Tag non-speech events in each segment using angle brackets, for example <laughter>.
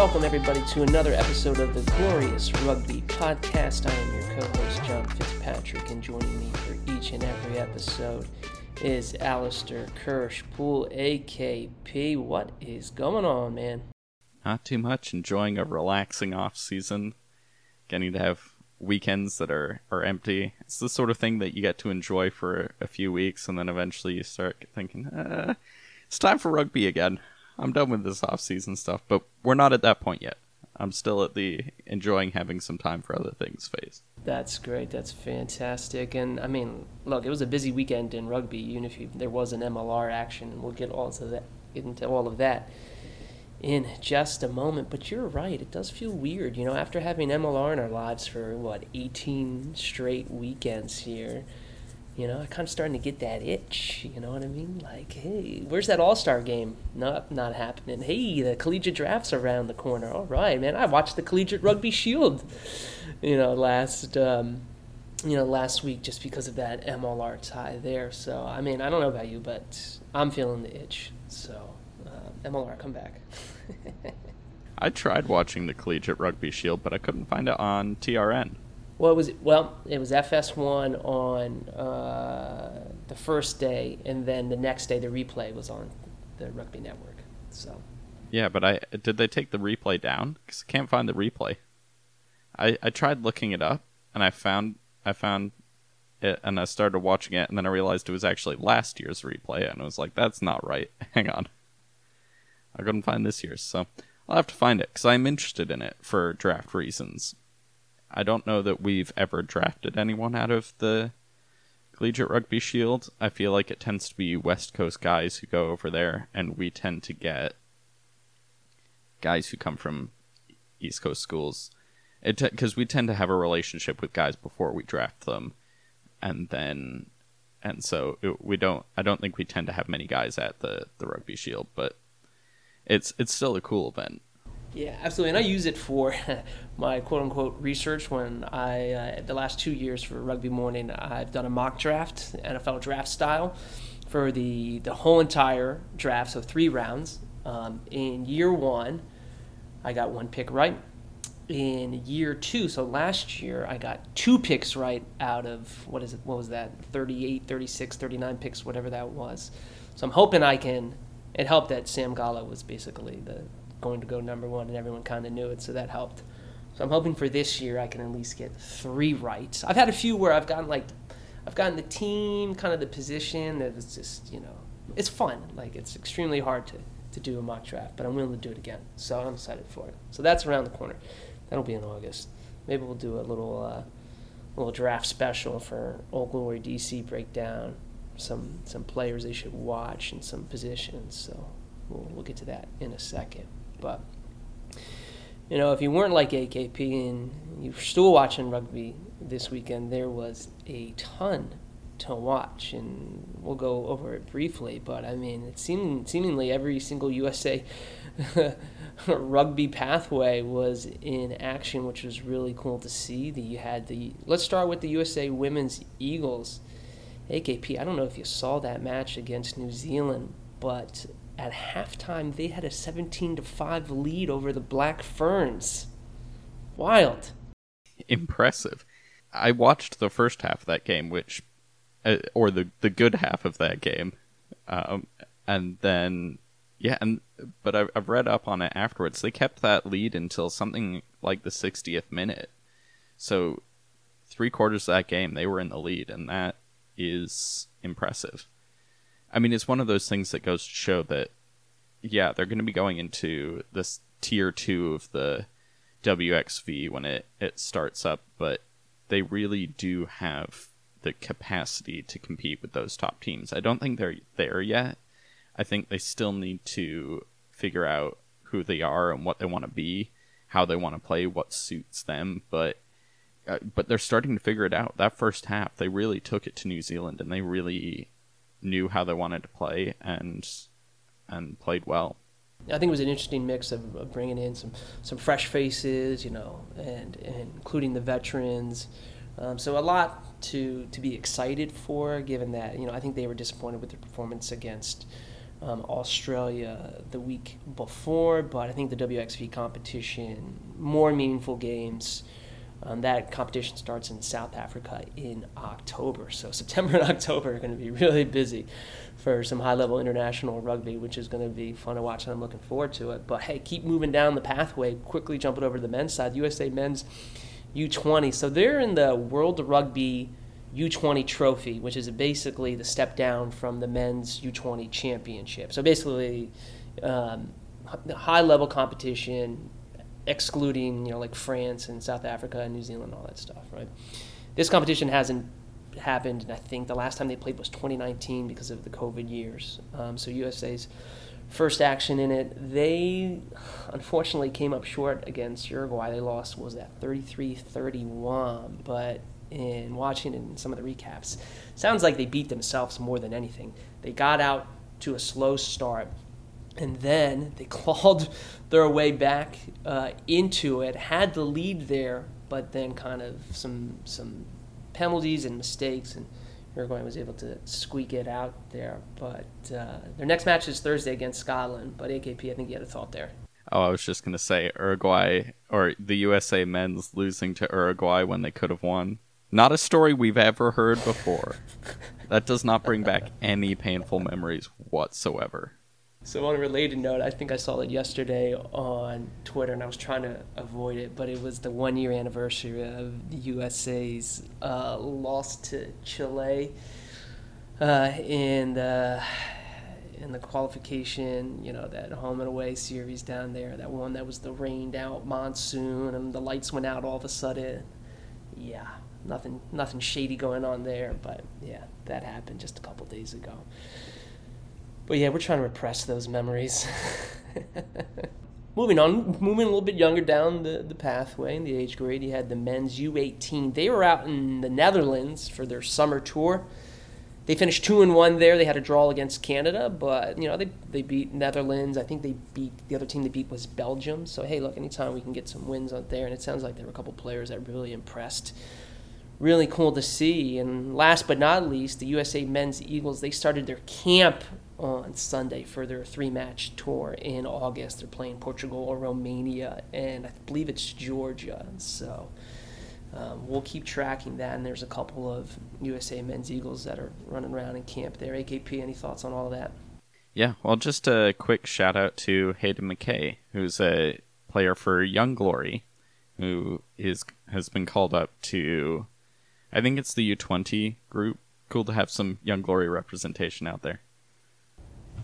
welcome everybody to another episode of the Glorious Rugby Podcast. I am your co-host John Fitzpatrick, and joining me for each and every episode is Alistair Kirsch-Poole, AKP. What is going on, man? Not too much. Enjoying a relaxing off season. Getting to have weekends that are, are empty. It's the sort of thing that you get to enjoy for a few weeks, and then eventually you start thinking, uh, it's time for rugby again. I'm done with this off season stuff, but we're not at that point yet. I'm still at the enjoying having some time for other things phase. That's great. That's fantastic. And I mean, look, it was a busy weekend in rugby. Even if you, there was an MLR action, we'll get all to that into all of that in just a moment. But you're right. It does feel weird, you know, after having MLR in our lives for what 18 straight weekends here. You know, I kind of starting to get that itch. You know what I mean? Like, hey, where's that All Star game? Not, not happening. Hey, the collegiate drafts around the corner. All right, man. I watched the collegiate rugby shield. You know, last, um, you know, last week just because of that MLR tie there. So, I mean, I don't know about you, but I'm feeling the itch. So, uh, MLR, come back. <laughs> I tried watching the collegiate rugby shield, but I couldn't find it on TRN. Well, it was well, it was FS1 on uh, the first day, and then the next day the replay was on the Rugby Network. So. Yeah, but I did they take the replay down? Because I can't find the replay. I I tried looking it up, and I found I found it, and I started watching it, and then I realized it was actually last year's replay, and I was like, that's not right. <laughs> Hang on. I couldn't find this year's, so I'll have to find it because I'm interested in it for draft reasons. I don't know that we've ever drafted anyone out of the Collegiate Rugby Shield. I feel like it tends to be West Coast guys who go over there, and we tend to get guys who come from East Coast schools. Because we tend to have a relationship with guys before we draft them, and then, and so it, we don't. I don't think we tend to have many guys at the the Rugby Shield, but it's it's still a cool event. Yeah, absolutely. And I use it for <laughs> my quote unquote research when I, uh, the last two years for Rugby Morning, I've done a mock draft, NFL draft style, for the, the whole entire draft, so three rounds. Um, in year one, I got one pick right. In year two, so last year, I got two picks right out of, what is it, what was that, 38, 36, 39 picks, whatever that was. So I'm hoping I can, it helped that Sam Gala was basically the, going to go number one, and everyone kind of knew it, so that helped. So I'm hoping for this year I can at least get three right. I've had a few where I've gotten like, I've gotten the team, kind of the position that it's just you know, it's fun. Like it's extremely hard to to do a mock draft, but I'm willing to do it again. So I'm excited for it. So that's around the corner. That'll be in August. Maybe we'll do a little uh, little draft special for Old Glory DC breakdown. Some some players they should watch and some positions. So we'll we'll get to that in a second. But you know, if you weren't like AKP and you're still watching rugby this weekend, there was a ton to watch, and we'll go over it briefly. But I mean, it seemed seemingly every single USA <laughs> rugby pathway was in action, which was really cool to see. That you had the let's start with the USA Women's Eagles. AKP, I don't know if you saw that match against New Zealand, but at halftime they had a 17 to 5 lead over the Black Ferns. Wild. Impressive. I watched the first half of that game, which, uh, or the the good half of that game, um, and then yeah, and but I've, I've read up on it afterwards. They kept that lead until something like the 60th minute. So three quarters of that game, they were in the lead, and that is impressive. I mean, it's one of those things that goes to show that, yeah, they're going to be going into this tier two of the WXV when it, it starts up, but they really do have the capacity to compete with those top teams. I don't think they're there yet. I think they still need to figure out who they are and what they want to be, how they want to play, what suits them, but uh, but they're starting to figure it out. That first half, they really took it to New Zealand and they really knew how they wanted to play and and played well. I think it was an interesting mix of, of bringing in some, some fresh faces, you know, and, and including the veterans. Um, so a lot to to be excited for, given that you know I think they were disappointed with their performance against um, Australia the week before, but I think the WXV competition, more meaningful games. Um, that competition starts in South Africa in October. So <laughs> September and October are going to be really busy for some high level international rugby, which is going to be fun to watch, and I'm looking forward to it. But hey, keep moving down the pathway. Quickly jumping over to the men's side, USA men's U20. So they're in the World Rugby U20 trophy, which is basically the step down from the men's U20 championship. So basically, um, high level competition, excluding you know like France and South Africa and New Zealand, and all that stuff, right? This competition hasn't happened, and I think the last time they played was 2019 because of the COVID years. Um, so USA's first action in it, they unfortunately came up short against Uruguay. They lost was that 33-31, but in watching in some of the recaps, sounds like they beat themselves more than anything. They got out to a slow start, and then they <laughs> clawed their way back uh, into it. Had the lead there, but then kind of some some penalties and mistakes, and Uruguay was able to squeak it out there. But uh, their next match is Thursday against Scotland. But AKP, I think you had a thought there. Oh, I was just gonna say Uruguay or the USA men's losing to Uruguay when they could have won. Not a story we've ever heard before. <laughs> that does not bring back any painful memories whatsoever. So on a related note, I think I saw it yesterday on Twitter, and I was trying to avoid it, but it was the one-year anniversary of the USA's uh, loss to Chile uh, in the in the qualification. You know that home and away series down there. That one that was the rained out monsoon, and the lights went out all of a sudden. Yeah, nothing nothing shady going on there, but yeah, that happened just a couple days ago. But yeah, we're trying to repress those memories. <laughs> moving on, moving a little bit younger down the, the pathway in the age grade, you had the men's U18. They were out in the Netherlands for their summer tour. They finished two and one there. They had a draw against Canada, but you know they they beat Netherlands. I think they beat the other team they beat was Belgium. So hey, look, anytime we can get some wins out there, and it sounds like there were a couple players that really impressed really cool to see. And last but not least, the USA Men's Eagles, they started their camp on Sunday for their three match tour in August. They're playing Portugal or Romania, and I believe it's Georgia. So um, we'll keep tracking that. And there's a couple of USA Men's Eagles that are running around in camp there. AKP, any thoughts on all of that? Yeah, well, just a quick shout out to Hayden McKay, who's a player for Young Glory, who is has been called up to I think it's the U20 group. Cool to have some Young Glory representation out there.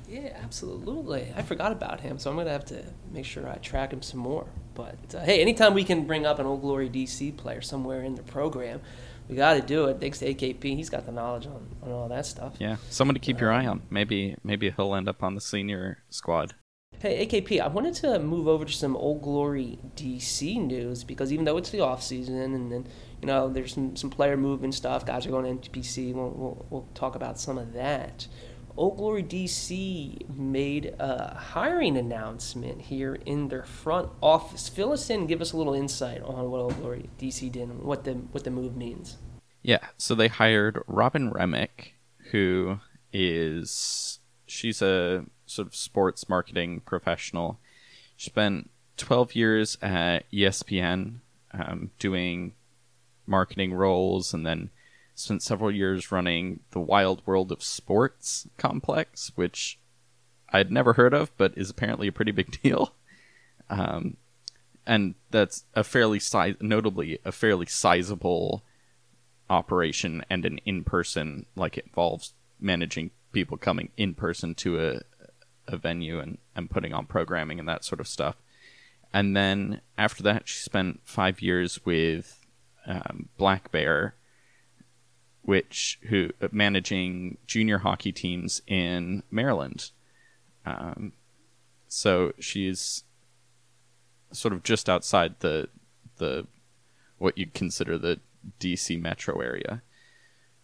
Yeah, absolutely. I forgot about him, so I'm gonna have to make sure I track him some more. But uh, hey, anytime we can bring up an Old Glory DC player somewhere in the program, we got to do it. Thanks to AKP, he's got the knowledge on, on all that stuff. Yeah, someone to keep your eye on. Maybe maybe he'll end up on the senior squad. Hey, AKP, I wanted to move over to some Old Glory DC news because even though it's the off season and then you know there's some, some player movement stuff, guys are going to NPC. We'll, we'll, we'll talk about some of that. Old Glory DC made a hiring announcement here in their front office. Fill us in, give us a little insight on what Old Glory DC did and what the what the move means. Yeah, so they hired Robyn Remick, who is she's a sort of sports marketing professional. She spent 12 years at ESPN um, doing marketing roles and then spent several years running the Wide World of Sports complex, which I'd never heard of, but is apparently a pretty big <laughs> deal. Um, and that's a fairly size, notably a fairly sizable operation and an in-person, like it involves managing people coming in person to a, a venue and, and putting on programming and that sort of stuff. And then after that, she spent five years with um, Black Bear, which who uh, managing junior hockey teams in Maryland. Um, so she's sort of just outside the the what you'd consider the DC metro area.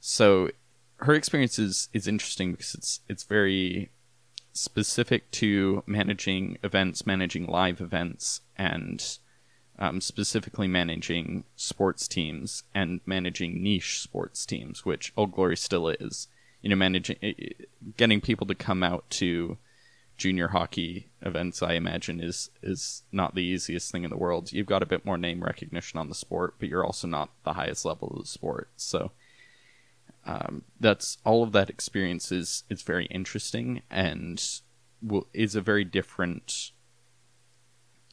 So her experience is, is interesting because it's it's very specific to managing events, managing live events, and um, specifically managing sports teams and managing niche sports teams, which Old Glory still is. you know, managing, getting people to come out to junior hockey events, I imagine, is is not the easiest thing in the world. You've got a bit more name recognition on the sport, but you're also not the highest level of the sport. So um, that's all of that experience is is very interesting and will, is a very different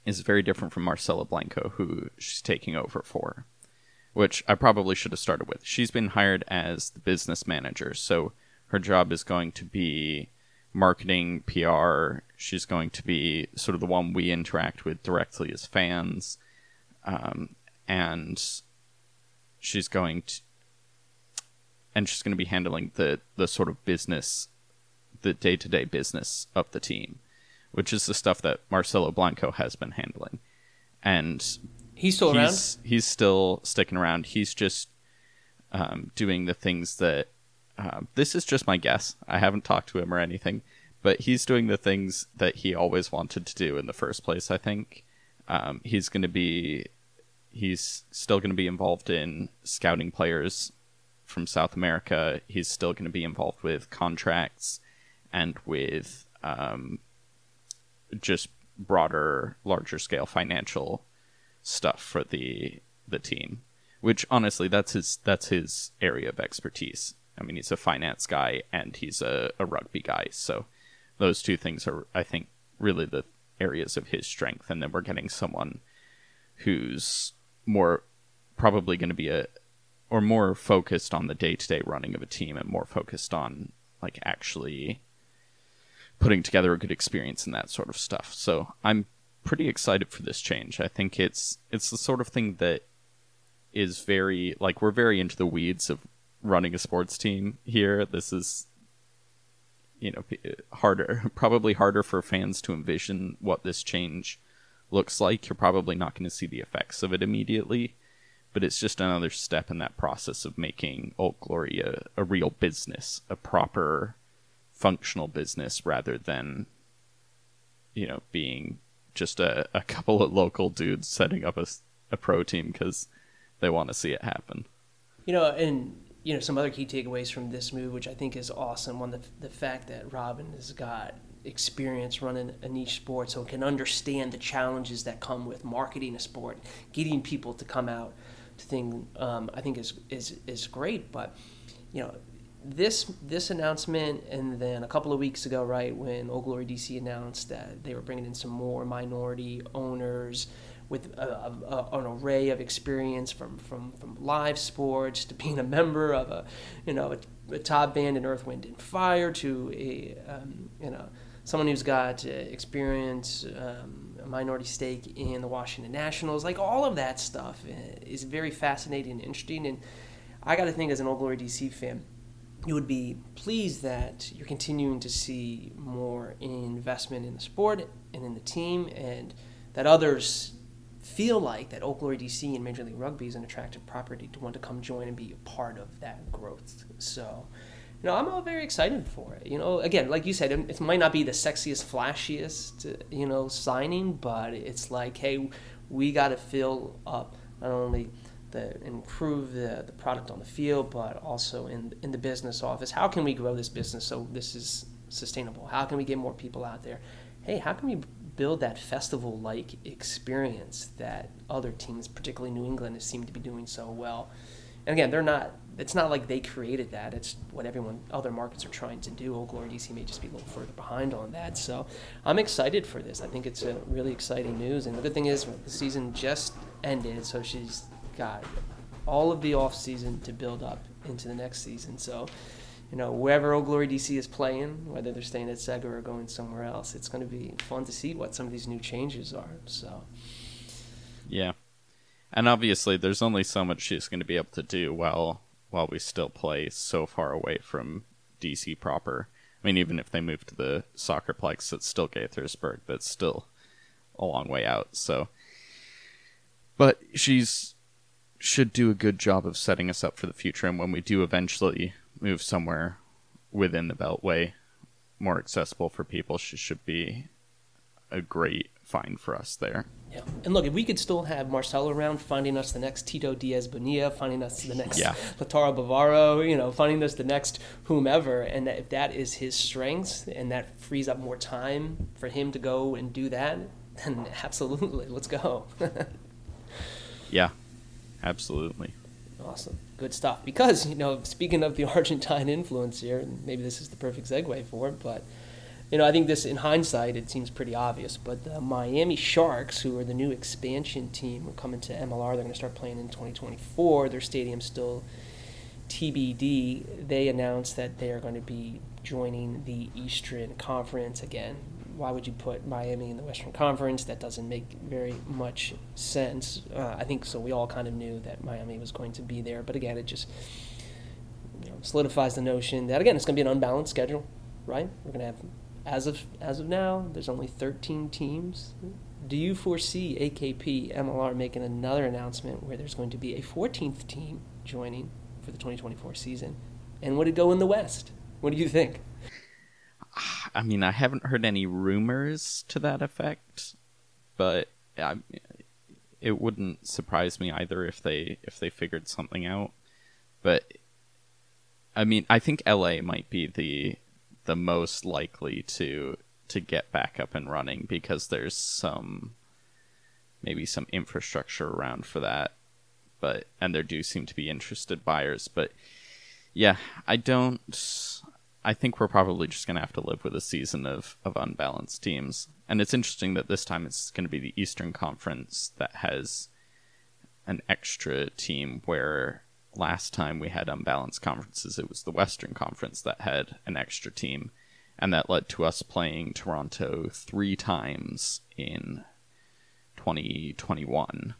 is very different from Marcelo Blanco, who she's taking over for, which I probably should have started with. She's been hired as the business manager, so her job is going to be marketing, PR. She's going to be sort of the one we interact with directly as fans, um, and she's going to, and she's going to be handling the the sort of business, the day to day business of the team, which is the stuff that Marcelo Blanco has been handling, and he's still he's, around. He's still sticking around. He's just um, doing the things that uh, this is just my guess. I haven't talked to him or anything, but he's doing the things that he always wanted to do in the first place. I think um, he's going to be he's still going to be involved in scouting players from South America. He's still going to be involved with contracts and with um, just broader, larger scale financial stuff for the the team. Which honestly, that's his that's his area of expertise. I mean, he's a finance guy and he's a, a rugby guy. So those two things are, I think, really the areas of his strength. And then we're getting someone who's more probably going to be a, or more focused on the day to day running of a team and more focused on like actually putting together a good experience and that sort of stuff. So I'm pretty excited for this change. I think it's it's the sort of thing that is very like we're very into the weeds of running a sports team here. This is you know harder <laughs> probably harder for fans to envision what this change looks like. You're probably not going to see the effects of it immediately, but it's just another step in that process of making Old Glory a, a real business, a proper functional business rather than you know being just a, a couple of local dudes setting up a, a pro team because they want to see it happen. You know, and you know some other key takeaways from this move, which I think is awesome. One, the the fact that Robyn has got experience running a niche sport, so can understand the challenges that come with marketing a sport, getting people to come out to thing. Um, I think is is is great, but you know. This this announcement, and then a couple of weeks ago, right when Old Glory DC announced that they were bringing in some more minority owners, with a, a, an array of experience from, from, from live sports to being a member of a you know a, a top band in Earth, Wind and Fire to a um, you know someone who's got uh, experience, um, a minority stake in the Washington Nationals, like all of that stuff uh, is very fascinating and interesting. And I got to think, as an Old Glory DC fan, you would be pleased that you're continuing to see more investment in the sport and in the team, and that others feel like that Old Glory DC and Major League Rugby is an attractive property to want to come join and be a part of that growth. So, you know, I'm all very excited for it. You know, again, like you said, it might not be the sexiest, flashiest, you know, signing, but it's like, hey, we got to fill up not only the improve the, the product on the field, but also in in the business office. How can we grow this business so this is sustainable? How can we get more people out there? Hey, how can we build that festival like experience that other teams, particularly New England, seem to be doing so well. And again, they're not. It's not like they created that. It's what everyone, other markets are trying to do. Old Glory DC may just be a little further behind on that. So, I'm excited for this. I think it's a really exciting news. And the good thing is, the season just ended, so she's got all of the off season to build up into the next season. So, you know, wherever Old Glory DC is playing, whether they're staying at Segra or going somewhere else, it's going to be fun to see what some of these new changes are. So, yeah, and obviously, there's only so much she's going to be able to do while while we still play so far away from DC proper. I mean, even if they move to the soccerplex, it's still Gaithersburg. That's still a long way out. So, but she's should do a good job of setting us up for the future. And when we do eventually move somewhere within the Beltway, more accessible for people, she should be a great find for us there. Yeah. And look, if we could still have Marcelo around, finding us the next Tito Diaz Bonilla, finding us the next yeah. Lautaro Bavaro, you know, finding us the next whomever, and that if that is his strength and that frees up more time for him to go and do that, then <laughs> absolutely, let's go. <laughs> yeah, absolutely. Awesome. Good stuff. Because, you know, speaking of the <laughs> Argentine influence here, and maybe this is the perfect segue for it, but you know, I think this in hindsight it seems pretty obvious, but the Miami Sharks, who are the new expansion team, are coming to MLR. They're going to start playing in 2024. Their stadium's still TBD. They announced that they are going to be joining the Eastern Conference again. Why would you put Miami in the Western Conference? That doesn't make very much sense. Uh, I think so. We all kind of knew that Miami was going to be there, but again, it just you know, solidifies the notion that again it's going to be an unbalanced schedule, right? We're going to have as of as of now, there's only 13 teams. Do you foresee AKP MLR making another announcement where there's going to be a 14th team joining for the 2024 season? And would it go in the West? What do you think? I mean, I haven't heard any rumors to that effect, but I, it wouldn't surprise me either if they if they figured something out. But I mean, I think LA might be the the most likely to to get back up and running because there's some maybe some infrastructure around for that but and there do seem to be interested buyers but yeah i don't i think we're probably just going to have to live with a season of of unbalanced teams and it's interesting that this time it's going to be the eastern conference that has an extra team where last time we had unbalanced conferences, it was the Western Conference that had an extra team, and that led to us playing Toronto three times in 2021.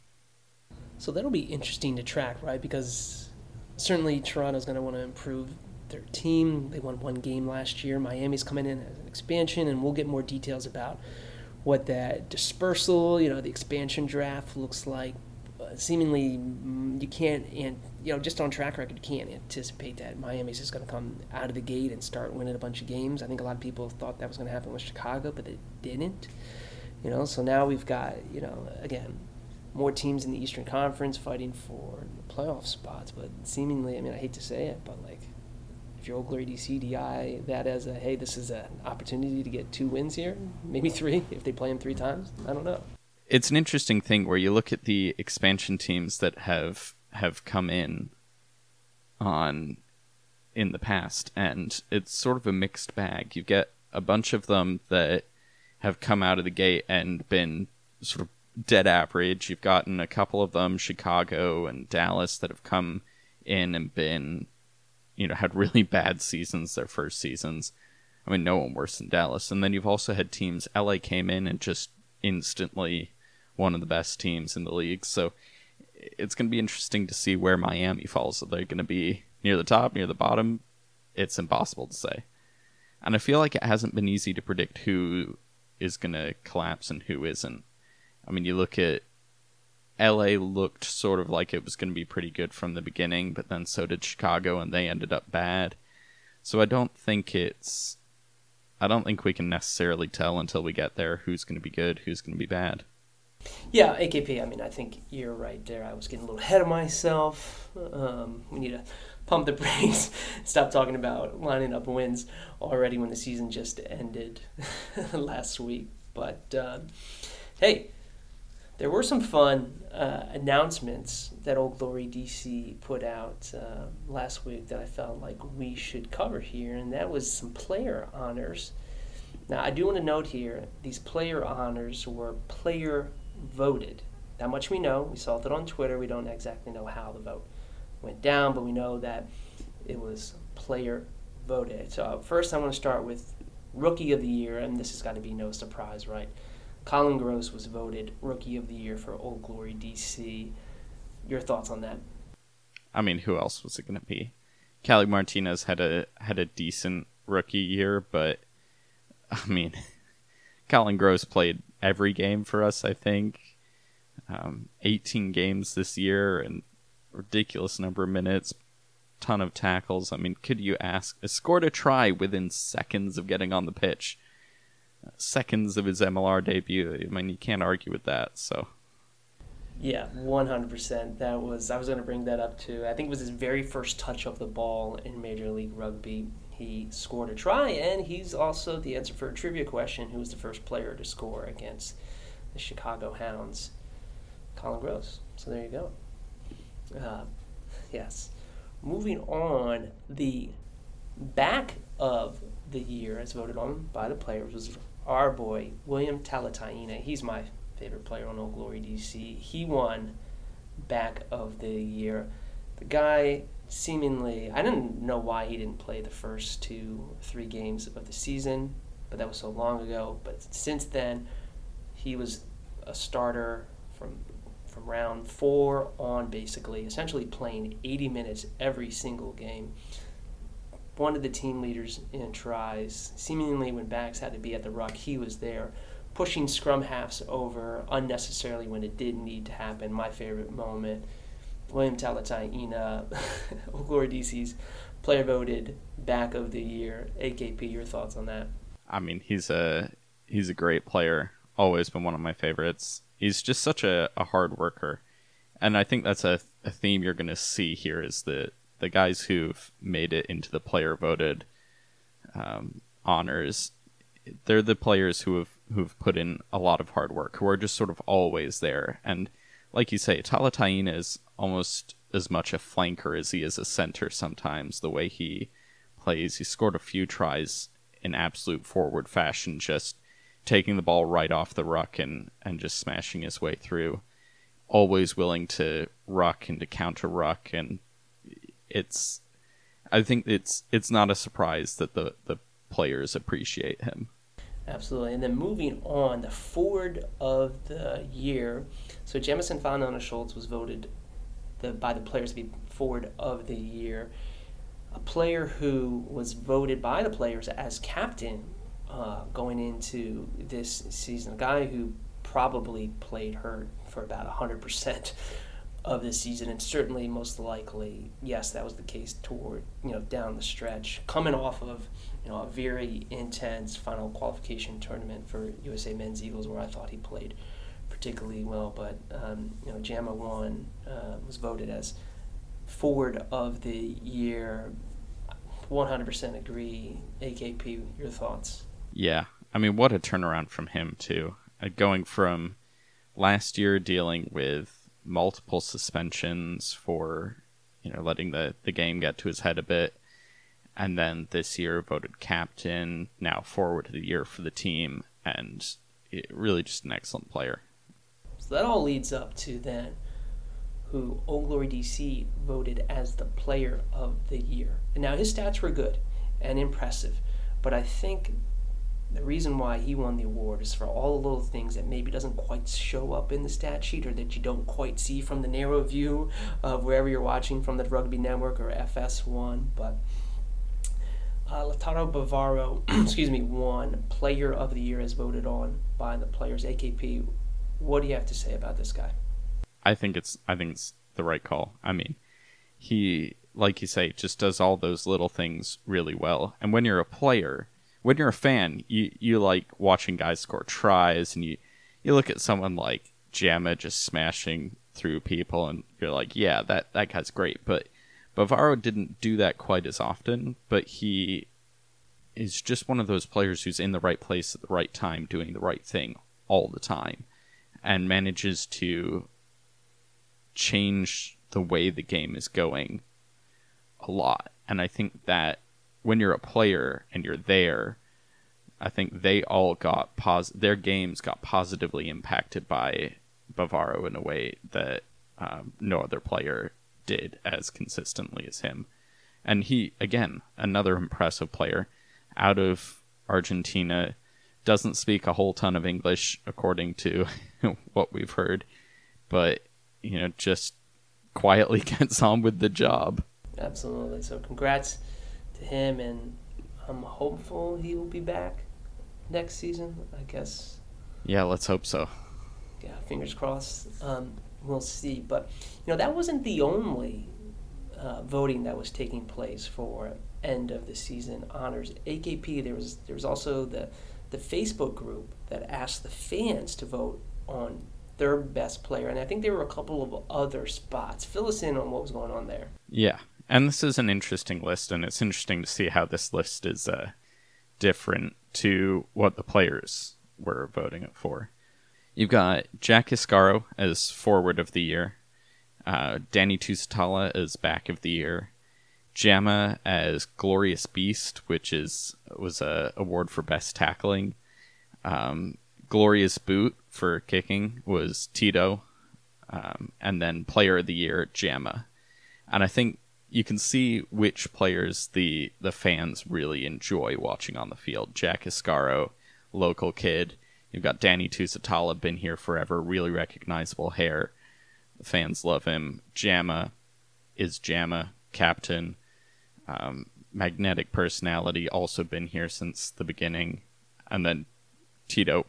So that'll be interesting to track, right? Because certainly Toronto's going to want to improve their team. They won one game last year. Miami's coming in as an expansion, and we'll get more details about what that dispersal, you know, the expansion draft looks like seemingly mm, you can't, and you know, just on track record, you can't anticipate that Miami's just going to come out of the gate and start winning a bunch of games. I think a lot of people thought that was going to happen with Chicago, but it didn't. You know, so now we've got you know again more teams in the Eastern Conference fighting for playoff spots, but seemingly, I mean, I hate to say it, but like if you're Old Glory DC, DI that as a hey, this is an opportunity to get two wins here, maybe three if they play them three times. I don't know it's an interesting thing where you look at the expansion teams that have have come in on in the past and it's sort of a mixed bag you get a bunch of them that have come out of the gate and been sort of dead average you've gotten a couple of them chicago and dallas that have come in and been you know had really bad seasons their first seasons i mean no one worse than dallas and then you've also had teams la came in and just instantly one of the best teams in the league. So it's going to be interesting to see where Miami falls. Are they going to be near the top, near the bottom? It's impossible to say. And I feel like it hasn't been easy to predict who is going to collapse and who isn't. I mean, you look at LA looked sort of like it was going to be pretty good from the beginning, but then so did Chicago and they ended up bad. So I don't think it's I don't think we can necessarily tell until we get there who's going to be good, who's going to be bad. Yeah, AKP. I mean, I think you're right there. I was getting a little ahead of myself. Um, we need to pump the <laughs> brakes, stop talking about lining up wins already when the season just ended <laughs> last week. But uh, hey, there were some fun uh, announcements that Old Glory DC put out uh, last week that I felt like we should cover here, and that was some player honors. Now, I do want to note here these player honors were player voted. That much we know. We saw that on Twitter. We don't exactly know how the vote went down, but we know that it was player voted. So first, I want to start with Rookie of the Year, and this has got to be no surprise, right? Colin Gross was voted Rookie of the Year for Old Glory DC. Your thoughts on that? I mean, who else was it going to be? Cali Martinez had a had a decent rookie year, but I mean, <laughs> Colin Gross played every game for us, I think. Um, 18 games this year and ridiculous number of minutes, ton of tackles. I mean, could you ask? Scored a try within seconds of getting on the pitch. Seconds of his MLR debut. I mean, you can't argue with that. So. Yeah, one hundred percent. That was I was going to bring that up too. I think it was his very first touch of the ball in Major League Rugby. He scored a try, and he's also the answer for a trivia question: Who was the first player to score against the Chicago Hounds? Colin Gross. So there you go. Uh, yes. Moving on, the back of the year, as voted on by the players, was our boy William Talataina. He's my favorite player on Old Glory DC. He won back of the year. The guy seemingly, I didn't know why he didn't play the first two, three games of the season, but that was so long ago. But since then, he was a starter from from round four on, basically, essentially playing 80 minutes every single game. One of the team leaders in tries. Seemingly, when backs had to be at the ruck, he was there pushing scrum halves over unnecessarily when it didn't need to happen. My favorite moment. William Talataina, <laughs> Glory DC's player voted back of the year. AKP, your thoughts on that? I mean, he's a he's a great player. Always been one of my favorites. He's just such a, a hard worker, and I think that's a, a theme you're going to see here is the the guys who've made it into the player voted um, honors. They're the players who have who've put in a lot of hard work, who are just sort of always there. And like you say, Talataina is almost as much a flanker as he is a center sometimes, the way he plays. He scored a few tries in absolute forward fashion, just taking the ball right off the ruck and, and just smashing his way through. Always willing to ruck and to counter ruck and it's I think it's it's not a surprise that the, the players appreciate him. Absolutely. And then moving on, the forward of the year. So Jamason Fa'anana-Schultz was voted the, by the players to be forward of the year. A player who was voted by the players as captain uh, going into this season. A guy who probably played hurt for about 100% of this season, and certainly most likely, yes, that was the case toward you know down the stretch, coming off of you know a very intense final qualification tournament for USA Men's Eagles, where I thought he played particularly well. But um, you know, Jama one uh, was voted as forward of the year. 100% agree. AKP, your thoughts? Yeah, I mean, what a turnaround from him too. Uh, going from last year dealing with multiple suspensions for you know letting the the game get to his head a bit. And then this year voted captain now forward of the year for the team and it, really just an excellent player. So that all leads up to then who Old Glory DC voted as the player of the year. And now his stats were good and impressive but I think the reason why he won the award is for all the little things that maybe doesn't quite show up in the stat sheet or that you don't quite see from the narrow view of wherever you're watching from the Rugby Network or FS1. But uh, Lautaro Bavaro, <clears throat> excuse me, won Player of the Year as voted on by the players. AKP, what do you have to say about this guy? I think it's I think it's the right call. I mean, he like you say just does all those little things really well. And when you're a player when you're a fan, you you like watching guys score tries, and you you look at someone like Jama just smashing through people, and you're like, yeah, that that guy's great. But Bavaro didn't do that quite as often, but he is just one of those players who's in the right place at the right time, doing the right thing all the time, and manages to change the way the game is going a lot. And I think that when you're a player and you're there, I think they all got pos their games got positively impacted by Bavaro in a way that um, no other player did as consistently as him. And he, again, another impressive player out of Argentina, doesn't speak a whole ton of English according to <laughs> what we've heard, but, you know, just quietly <laughs> gets on with the job. Absolutely. So, congrats to him, and I'm hopeful he will be back next season. I guess. Yeah, let's hope so. Yeah, fingers crossed. Um, we'll see. But you know, that wasn't the only uh, voting that was taking place for end of the season honors. AKP. There was there was also the the Facebook group that asked the fans to vote on their best player, and I think there were a couple of other spots. Fill us in on what was going on there. Yeah, and this is an interesting list, and it's interesting to see how this list is uh, different to what the players were voting it for. You've got Jack Iscaro as forward of the year, uh, Danny Tusitala as back of the year, Jamma as glorious beast, which is was a award for best tackling. Um, glorious boot for kicking was Tito, um, and then player of the year Jamma. And I think you can see which players the the fans really enjoy watching on the field. Jack Iscaro, local kid. You've got Danny Tusitala, been here forever, really recognizable hair. The fans love him. Jamma is Jamma, captain. Um, magnetic personality, also been here since the beginning. And then Tito,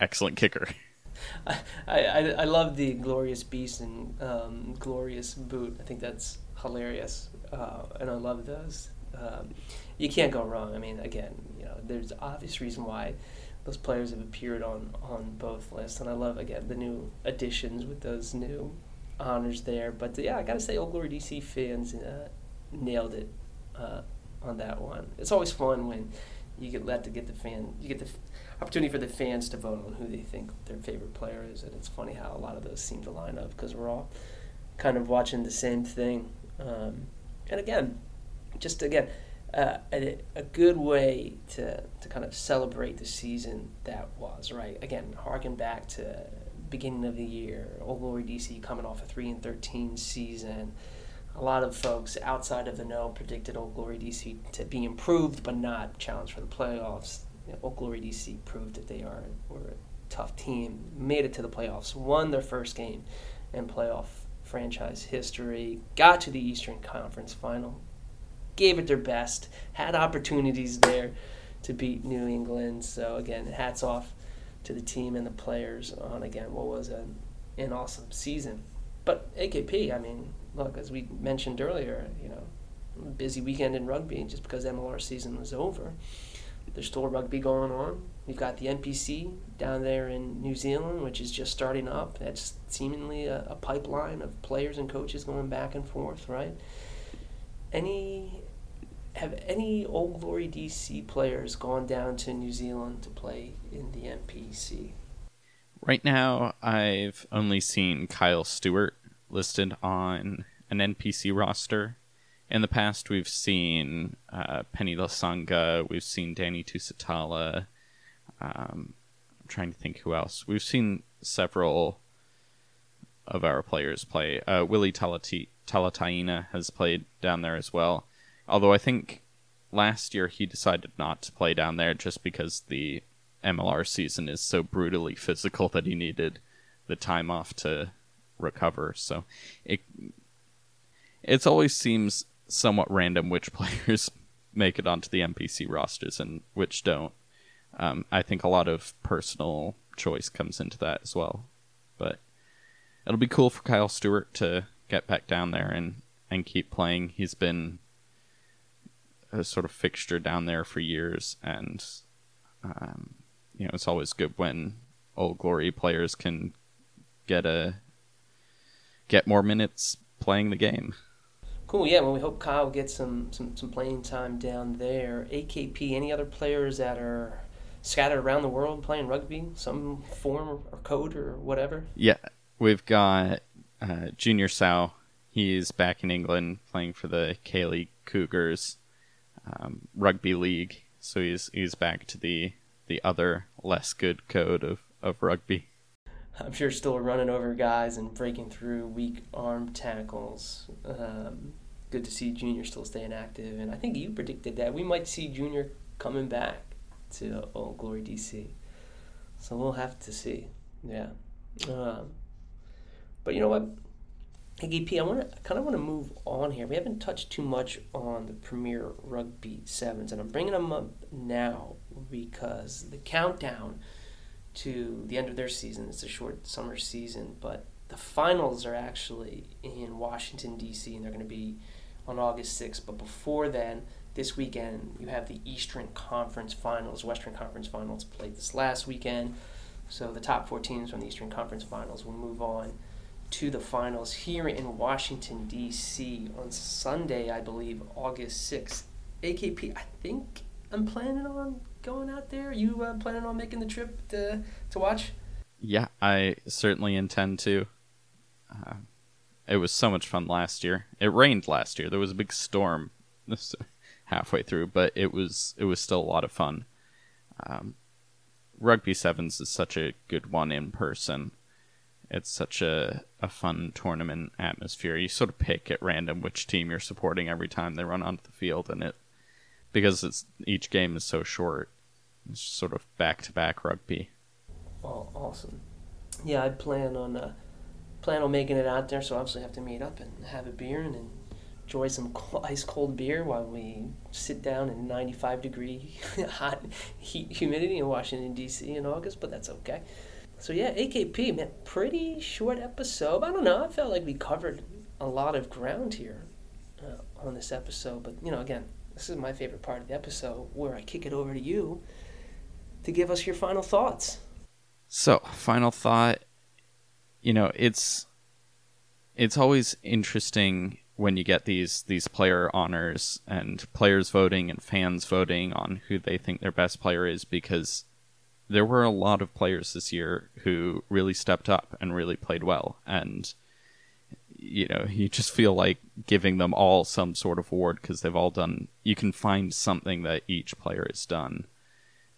excellent kicker. <laughs> I, I, I love the glorious beast and um, glorious boot. I think that's hilarious, uh, and I love those. Um, you can't go wrong. I mean, again, you know, there's obvious reason why those players have appeared on on both lists, and I love again the new additions with those new honors there. But yeah, I gotta say, Old Glory DC fans uh, nailed it uh, on that one. It's always fun when you get let to get the fan, you get the opportunity for the fans to vote on who they think their favorite player is, and it's funny how a lot of those seem to line up because we're all kind of watching the same thing. Um, and again, just again, uh, a, a good way to, to kind of celebrate the season that was, right? Again, harken back to beginning of the year, Old Glory DC coming off a 3 and 13 season. A lot of folks outside of the know predicted Old Glory DC to be improved but not challenged for the playoffs. You know, Old Glory DC proved that they are were a tough team, made it to the playoffs, won their first game in playoff franchise history, got to the Eastern Conference final, gave it their best, had opportunities there to beat New England. So again, hats off to the team and the players on again what was an, an awesome season. But AKP, I mean, look, as we mentioned earlier, you know, busy weekend in rugby just because MLR season was over. There's still rugby going on. We've got the NPC down there in New Zealand, which is just starting up. That's seemingly a, a pipeline of players and coaches going back and forth, right? Any have any Old Glory DC players gone down to New Zealand to play in the NPC? Right now, I've only seen Kyle Stewart listed on an NPC roster. In the past, we've seen uh, Penny Lasanga, we've seen Danny Tusitala. Um, I'm trying to think who else. We've seen several of our players play. Uh, Willie Talati- Talataina has played down there as well. Although I think last year he decided not to play down there just because the MLR season is so brutally <laughs> physical that he needed the time off to recover. So it it always seems somewhat random which <laughs> players make it onto the NPC rosters and which don't. Um, I think a lot of personal choice comes into that as well. But it'll be cool for Kyle Stewart to get back down there and, and keep playing. He's been a sort of fixture down there for years, and um, you know it's always good when old glory players can get a get more minutes playing the game. Cool. Yeah. Well, we hope Kyle gets some, some, some playing time down there. AKP. Any other players that are scattered around the world playing rugby, some form or code or whatever? Yeah, we've got uh, Junior Sa'u. He's back in England playing for the Keighley Cougars um, rugby league. So he's he's back to the the other less good code of, of rugby. I'm sure still running over guys and breaking through weak arm tackles. Um, good to see Junior still staying active, and I think you predicted that we might see Junior coming back to Old Glory DC. So we'll have to see. Yeah. Um, but you know what? AKP, I want to kind of want to move on here. We haven't touched too much on the Premier Rugby Sevens, and I'm bringing them up now because the countdown to the end of their season. It's a short summer season, but the finals are actually in Washington D.C. and they're going to be on August 6th. But before then, this weekend, you have the Eastern Conference Finals. Western Conference Finals played this last weekend. So the top four teams from the Eastern Conference Finals will move on to the finals here in Washington, D.C. on Sunday, I believe, August 6th. AKP, I think I'm planning on going out there. You uh, planning on making the trip to, to watch? Yeah, I certainly intend to. Uh, it was so much fun last year. It rained last year. There was a big storm <laughs> halfway through, but it was it was still a lot of fun. Um, Rugby Sevens is such a good one in person. It's such a, a fun tournament atmosphere. You sort of pick at random which team you're supporting every time they run onto the field, and it because it's each game is so short. It's sort of back to back rugby. Oh, awesome! Yeah, I plan on uh, plan on making it out there, so obviously have to meet up and have a beer and, and enjoy some <laughs> ice cold beer while we sit down in 95 degree <laughs> hot heat humidity in Washington D.C. in August, but that's okay. So yeah, AKP man, pretty short episode. I don't know. I felt like we covered a lot of ground here uh, on this episode, but you know, again, this is my favorite part of the episode where I kick it over to you to give us your final thoughts. So, final thought, you know, it's it's always interesting when you get these these player honors and players voting and fans voting on who they think their best player is because there were a lot of players this year who really stepped up and really played well. And you know you just feel like giving them all some sort of award because they've all done you can find something that each player has done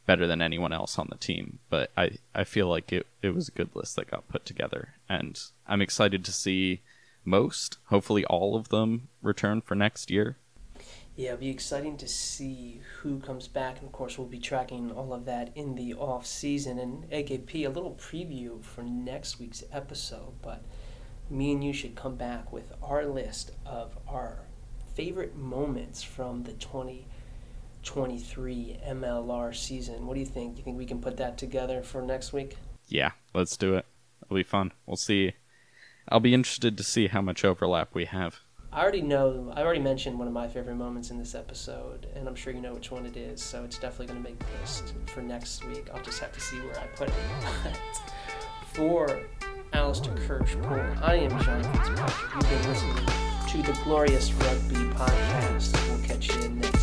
better than anyone else on the team. But i i feel like it, it was a good list that got put together. And i'm excited to see most, hopefully all of them, return for next year. Yeah, it'll be exciting to see who comes back, and of course, we'll be tracking all of that in the off season. And AKP, a little preview for next week's episode, but me and you should come back with our list of our favorite moments from the 2023 MLR season. What do you think? Do you think we can put that together for next week? Yeah, let's do it. It'll be fun. We'll see I'll be interested to see how much overlap we have. I already know. I already mentioned one of my favorite moments in this episode, and I'm sure you know which one it is. So it's definitely going to make the list for next week. I'll just have to see where I put it. But <laughs> for Alistair Kirsch-Poole, I am John Fitzpatrick. You've been listening to the Glorious Rugby Podcast. We'll catch you next.